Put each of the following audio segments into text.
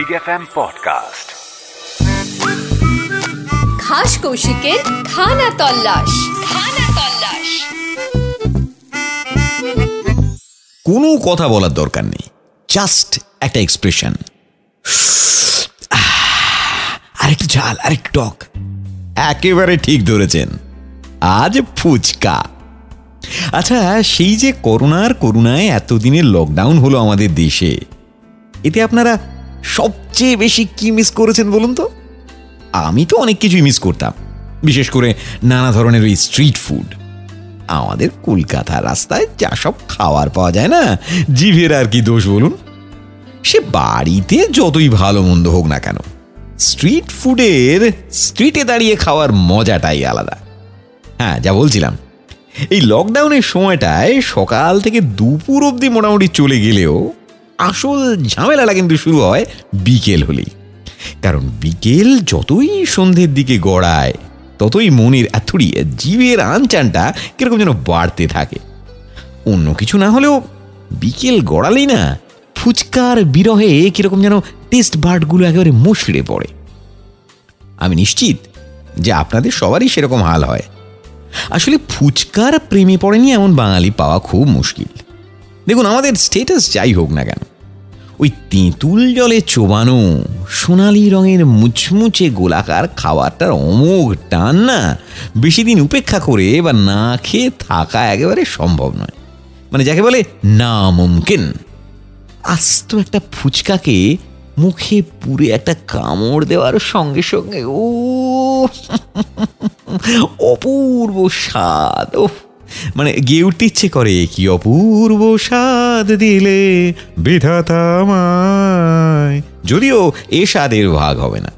Big F M podcast খাস কৌশিকের খানা তল্লাশ খানা তল্লাশ কোনো কথা বলার দরকার নেই জাস্ট একটা এক্সপ্রেশন আরেকটু ঝাল আরেকটু টক একেবারে ঠিক ধরেছেন আজ ফুচকা আচ্ছা সেই যে করোনার করুণায় এতদিনের লকডাউন হলো আমাদের দেশে এতে আপনারা সবচেয়ে বেশি কি মিস করেছেন বলুন তো? আমি তো অনেক কিছুই মিস করতাম। বিশেষ করে নানা ধরনের ওই স্ট্রিট ফুড আমাদের কলকাতার রাস্তায় যা সব খাবার পাওয়া যায় না? জিভের আর কি দোষ বলুন? সে বাড়িতে যতই ভালো মন্দ হোক না কেন স্ট্রিট ফুডের স্ট্রিটে দাঁড়িয়ে খাওয়ার মজাটাই আলাদা। হ্যাঁ যা বলছিলাম। এই লকডাউনের সময়টায় সকাল থেকে দুপুর অবধি মোটামুটি চলে গেলেও আসল ঝামেলাটা কিন্তু শুরু হয় বিকেল হলেই। কারণ বিকেল যতই সন্ধ্যের দিকে গড়ায়, ততই মনের এথুড়ি জীবের আনচানটা কীরকম যেন বাড়তে থাকে। অন্য কিছু না হলেও বিকেল গড়ালেই না ফুচকার বিরহে কীরকম যেন টেস্ট বার্ডগুলো একেবারে মুশড়ে পড়ে। আমি নিশ্চিত যে আপনাদের সবারই সেরকম হাল হয়। আসলে ফুচকার প্রেমে পড়েনি এমন বাঙালি পাওয়া খুব মুশকিল। দেখুন, আমাদের স্টেটাস যাই হোক না কেন ওই তেঁতুল জলে চোবানো, সোনালি রঙের মুচমুচে গোলাকার খাবারটার অমোঘ টান না, বেশি দিন উপেক্ষা করে বা না খেয়ে থাকা একেবারে সম্ভব নয়। মানে যাকে বলে না মুমকিন আস্ত একটা ফুচকাকে মুখে পুরে একটা কামড় দেওয়ার সঙ্গে সঙ্গে ও অপূর্ব স্বাদ ও মানে গিয়ে উঠতে ইচ্ছে করে কি অপূর্ব স্বাদ? দিলে বিধাতা যদিও এ স্বাদের ভাগ হবে না।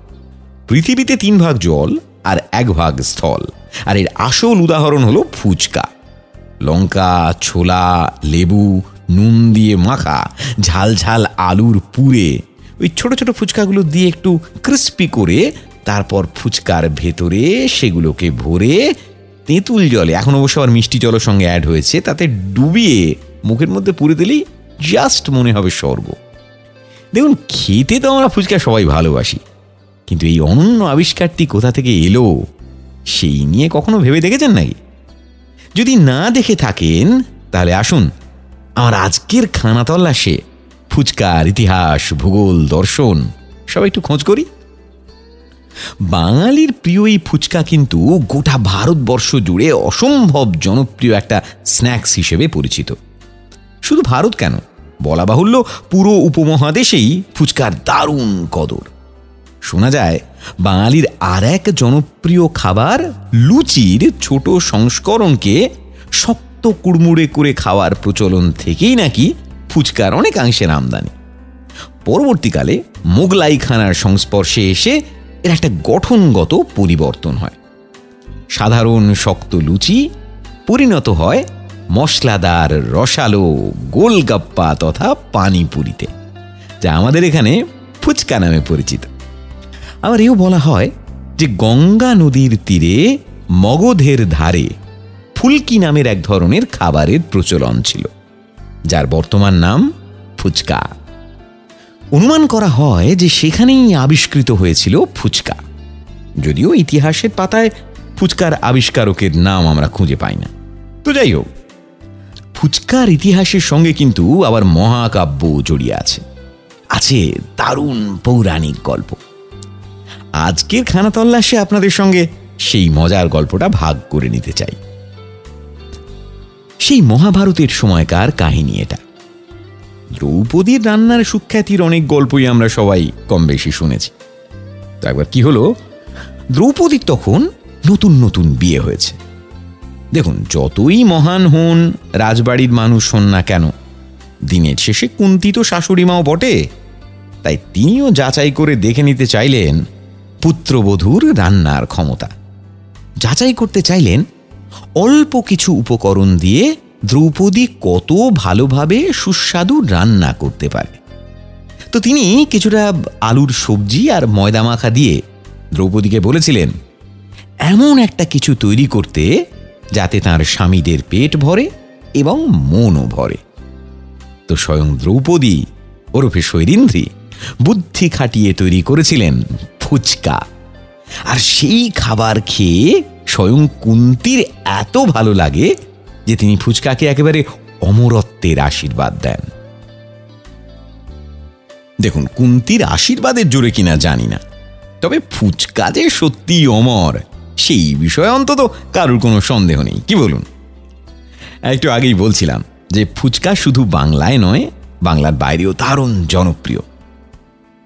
পৃথিবীতে তিন ভাগ জল আর এক ভাগ স্থল। আর এর আসল উদাহরণ হলো ফুচকা। লঙ্কা, ছোলা, লেবু, নুন দিয়ে মাখা, ঝাল ঝাল আলুর পুরে। ওই ছোট ছোট ফুচকাগুলো দিয়ে একটু ক্রিস্পি করে তারপর ফুচকার ভেতরে সেগুলোকে ভরে তেঁতুল জলে, এখন অবশ্য আবার মিষ্টি জলের সঙ্গে অ্যাড হয়েছে, তাতে ডুবিয়ে মুখের মধ্যে পুরে দিলেই জাস্ট মনে হবে স্বর্গ। দেখুন খেতে তো আমরা ফুচকা সবাই ভালোবাসি, কিন্তু এই অনন্য আবিষ্কারটি কোথা থেকে এলো, সেই নিয়ে কখনো ভেবে দেখেছেন নাকি? যদি না দেখে থাকেন, তাহলে আসুন, আমার আজকের খানা তল্লাশে ফুচকার ইতিহাস, ভূগোল, দর্শন, সবাই একটু খোঁজ করি। বাঙালির প্রিয় এই ফুচকা কিন্তু গোটা ভারতবর্ষ জুড়ে অসম্ভব জনপ্রিয় একটা স্ন্যাক্স হিসেবে পরিচিত। শুধু ভারত কেন? বলা বাহুল্য পুরো উপমহাদেশেই ফুচকার দারুণ কদর। শোনা যায়, বাঙালির আর এক জনপ্রিয় খাবার লুচির ছোট সংস্করণকে শক্ত কুড়মুড়ে করে খাওয়ার প্রচলন থেকেই নাকি ফুচকার অনেকাংশের আমদানি পরবর্তীকালে মোগলাই খানার সংস্পর্শে এসে এর একটা গঠনগত পরিবর্তন হয়। সাধারণ শক্ত লুচি পরিণত হয় মশলাদার, রসালো, গোলগাপ্পা তথা পানিপুরিতে, যা আমাদের এখানে ফুচকা নামে পরিচিত। আবার এও বলা হয় যে গঙ্গা নদীর তীরে, মগধের ধারে, ফুলকি নামের এক ধরনের খাবারের প্রচলন ছিল, যার বর্তমান নাম ফুচকা। অনুমান করা হয় যে সেখানেই আবিষ্কৃত হয়েছিল ফুচকা, যদিও ইতিহাসের পাতায় ফুচকার আবিষ্কারকের নাম আমরা খুঁজে পাই না। তো যাই হোক ফুচকার ইতিহাসের সঙ্গে কিন্তু আবার মহাকাব্য জড়িয়ে আছে। আছে দারুণ পৌরাণিক গল্প। আজকের খানা তল্লাশে আপনাদের সঙ্গে সেই মজার গল্পটা ভাগ করে নিতে চাই। সেই মহাভারতের সময়কার কাহিনী এটা। দ্রৌপদীর রান্নার সুখ্যাতির অনেক গল্পই আমরা সবাই কম বেশি শুনেছি। তো একবার কি হলো? দ্রৌপদীর তখন নতুন নতুন বিয়ে হয়েছে। দেখুন, যতই মহান হন, রাজবাড়ির মানুষ হন না কেন, দিনের শেষে কুন্তি তো শাশুড়ি মাও বটে। তাই তিনিও যাচাই করে দেখে নিতে চাইলেন পুত্রবধূর রান্নার ক্ষমতা। যাচাই করতে চাইলেন অল্প কিছু উপকরণ দিয়ে দ্রৌপদী কত ভালোভাবে সুস্বাদু রান্না করতে পারে। তো তিনি কিছুটা আলুর সবজি আর ময়দা মাখা দিয়ে দ্রৌপদীকে বলেছিলেন, এমন একটা কিছু তৈরি করতে যাতে তার স্বামীদের পেট ভরে এবং মনও ভরে। তো স্বয়ং দ্রৌপদী ওরফে শৈরিন্দ্রী বুদ্ধি খাটিয়ে তৈরি করেছিলেন ফুচকা। আর সেই খাবার খেয়ে স্বয়ং কুন্তির এত ভালো লাগে যে তিনি ফুচকাকে একেবারে অমরত্বের আশীর্বাদ দেন। দেখুন, কুন্তির আশীর্বাদের জোরে কিনা জানি না, তবে ফুচকা যে সত্যি অমর সেই বিষয়ে অন্তত কারুর কোনো সন্দেহ নেই। কি বলুন? একটু আগেই বলছিলাম যে ফুচকা শুধু বাংলায় নয়, বাংলার বাইরেও দারুণ জনপ্রিয়।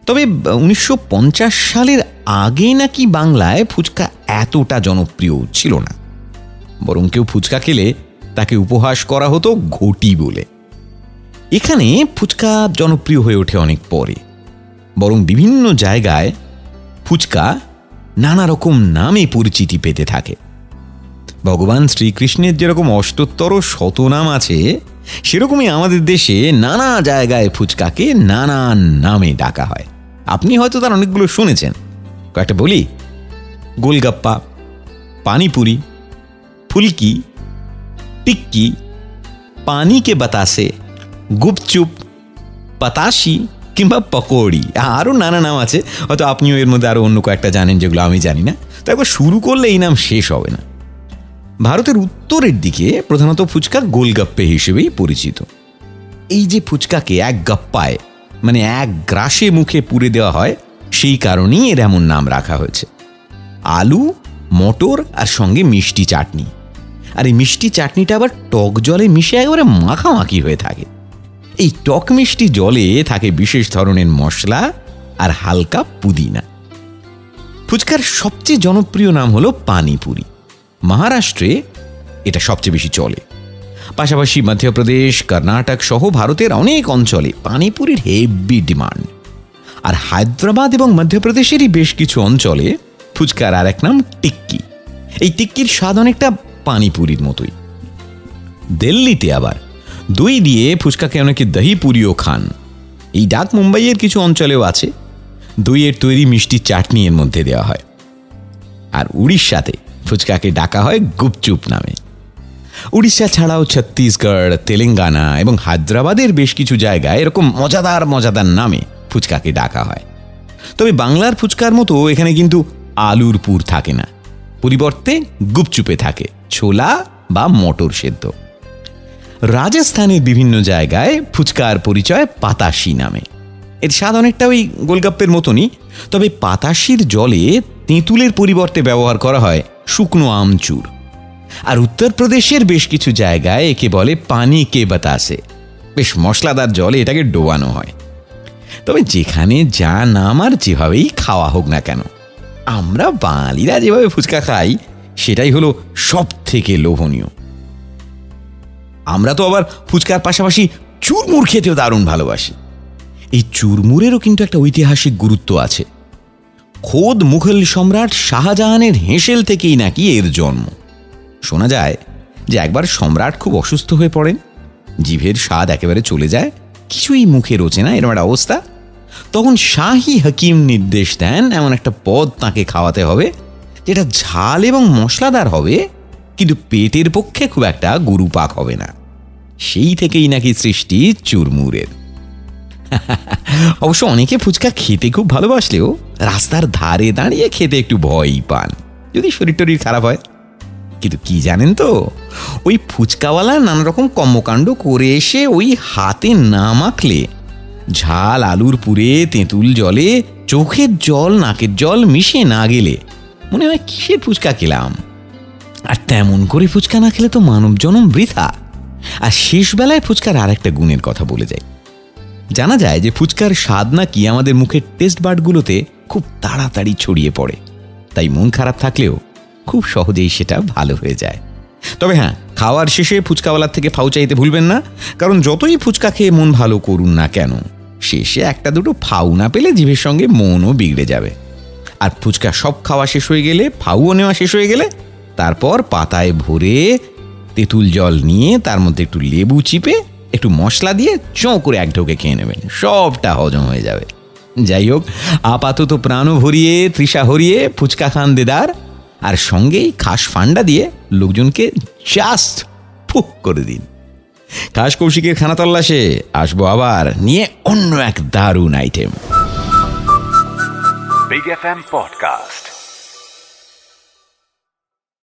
তবে উনিশশো পঞ্চাশ সালের আগে নাকি বাংলায় ফুচকা এতটা জনপ্রিয় ছিল না। বরং কেউ ফুচকা খেলে তাকে উপহাস করা হতো ঘটি বলে। এখানে ফুচকা জনপ্রিয় হয়ে ওঠে অনেক পরে। বরং বিভিন্ন জায়গায় ফুচকা নানা রকম নামে পরিচিতি পেতে থাকে। ভগবান শ্রীকৃষ্ণের যেরকম অষ্টোত্তর শতনাম আছে, সেরকমই আমাদের দেশে নানা জায়গায় ফুচকাকে নানা নামে ডাকা হয়। আপনি হয়তো তার অনেকগুলো শুনেছেন। কয়েকটা বলি। গোলগাপ্পা, পানিপুরি, ফুলকি, টিক্কি, পানিকে বাতাসে, গুপচুপ পাতাসি কিংবা পকোড়ি। আরও নানা নাম আছে, হয়তো আপনিও এর মধ্যে আরও অন্য কয়েকটা জানেন যেগুলো আমি জানি না। তো একবার শুরু করলে এই নাম শেষ হবে না। ভারতের উত্তরের দিকে প্রধানত ফুচকা গোলগাপ্পে হিসেবেই পরিচিত। এই যে ফুচকাকে এক গাপ্পায় মানে এক গ্রাসে মুখে পুড়ে দেওয়া হয়, সেই কারণেই এর এমন নাম রাখা হয়েছে। আলু, মটর আর সঙ্গে মিষ্টি চাটনি। আর এই মিষ্টি চাটনিটা আবার টক জলে মিশে একেবারে মাখামাখি হয়ে থাকে। এই টক মিষ্টি জলে থাকে বিশেষ ধরনের মশলা আর হালকা পুদিনা। ফুচকার সবচেয়ে জনপ্রিয় নাম হলো পানিপুরি। মহারাষ্ট্রে এটা সবচেয়ে বেশি চলে। পাশাপাশি মধ্যপ্রদেশ, কর্ণাটক সহ ভারতের অনেক অঞ্চলে পানিপুরির হেভি ডিমান্ড আর হায়দ্রাবাদ এবং মধ্যপ্রদেশেরই বেশ কিছু অঞ্চলে ফুচকার আর এক নাম টিক্কি। এই টিক্কির স্বাদ অনেকটা পানিপুরির মতোই। দিল্লিতে আবার দই দিয়ে ফুচকাকে অনেকে দহি পুরিও খান। এই ডাক মুম্বাইয়ের কিছু অঞ্চলেও আছে। দইয়ের তৈরি মিষ্টি চাটনি এর মধ্যে দেওয়া হয়। আর উড়িষ্যাতে ফুচকাকে ডাকা হয় গুপচুপ নামে। উড়িষ্যা ছাড়াও ছত্তিশগড়, তেলেঙ্গানা এবং হায়দ্রাবাদের বেশ কিছু জায়গায় এরকম মজাদার মজাদার নামে ফুচকাকে ডাকা হয়। তবে বাংলার ফুচকার মতো এখানে কিন্তু আলুর পুর থাকে না। পরিবর্তে গুপচুপে থাকে ছোলা বা মটর সেদ্ধ। রাজস্থানের বিভিন্ন জায়গায় ফুচকার পরিচয় পাতাশি নামে। এর স্বাদ অনেকটা ওই গোলগাপ্পের মতনই, তবে পাতাশির জলে তেঁতুলের পরিবর্তে ব্যবহার করা হয় শুকনো আমচুর। আর উত্তরপ্রদেশের বেশ কিছু জায়গায় একে বলে পানি কে বাতাসে। বেশ মশলাদার জলে এটাকে ডোবানো হয়। তবে যেখানে যা নাম আর যেভাবেই খাওয়া হোক না কেন, আমরা বাঙালিরা যেভাবে ফুচকা খাই, সেটাই হলো সব থেকে লোভনীয়। আমরা তো আবার ফুচকার পাশাপাশি চুরমুর খেতেও দারুণ ভালোবাসি। এই চুরমুরেরও কিন্তু একটা ঐতিহাসিক গুরুত্ব আছে। খোদ মুঘল সম্রাট শাহজাহানের হেঁসেল থেকেই নাকি এর জন্ম। শোনা যায় যে একবার সম্রাট খুব অসুস্থ হয়ে পড়েন, জিভের স্বাদ একেবারে চলে যায়, কিছুই মুখে রোচে না এরকম একটা অবস্থা। তখন শাহি হাকিম নির্দেশ দেন এমন একটা পদ তাকে খাওয়াতে হবে, যেটা ঝাল এবং মশলাদার হবে, কিন্তু পেটের পক্ষে খুব একটা গুরুপাক হবে না। সেই থেকেই নাকি সৃষ্টি চুরমুরের। অবশ্য অনেকে ফুচকা খেতে খুব ভালোবাসলেও রাস্তার ধারে দাঁড়িয়ে খেতে একটু ভয়ই পান, যদি শরীর টরীর খারাপ হয়। কিন্তু কি জানেন তো, ওই ফুচকাওয়ালা নানা রকম কর্মকাণ্ড করে এসে ওই হাতে না মাখলে ঝাল আলুর পুরে, তেঁতুল জলে, চোখের জল, নাকের জল মিশে না গেলে মনে হয় কিসের ফুচকা খেলাম। আর তেমন করে ফুচকা না খেলে তো মানব জনম বৃথা। আর শেষ বেলায় ফুচকার আর একটা গুণের কথা বলে যায় জানা যায় যে ফুচকার স্বাদ নাকি আমাদের মুখের টেস্ট বার্ডগুলোতে খুব তাড়াতাড়ি ছড়িয়ে পড়ে। তাই মন খারাপ থাকলেও খুব সহজেই সেটা ভালো হয়ে যায়। তবে হ্যাঁ খাওয়ার শেষে ফুচকাওয়ালার থেকে ফাউ চাইতে ভুলবেন না, কারণ যতই ফুচকা খেয়ে মন ভালো করুন না কেন, শেষে একটা দুটো ফাউ না পেলে জিভের সঙ্গে মনও বিগড়ে যাবে। আর ফুচকা সব খাওয়া শেষ হয়ে গেলে, ফাউও নেওয়া শেষ হয়ে গেলে, তারপর পাতায় ভরে তেঁতুল জল নিয়ে তার মধ্যে একটু লেবু চিপে, একটু মশলা দিয়ে চোঁ করে এক ঢোকে খেয়ে নেবেন। সবটা হজম হয়ে যাবে। যাই হোক, আপাতত প্রাণও ভরিয়ে, তৃষা হরিয়ে, ফুচকা খান দেদার, আর সঙ্গেই খাস ফান্ডা দিয়ে লোকজনকে জাস্ট ফুক করে দিন। খাস কৌশিকের খানা তল্লাশে আসব আবার নিয়ে অন্য এক দারুণ আইটেম Big FM Podcast.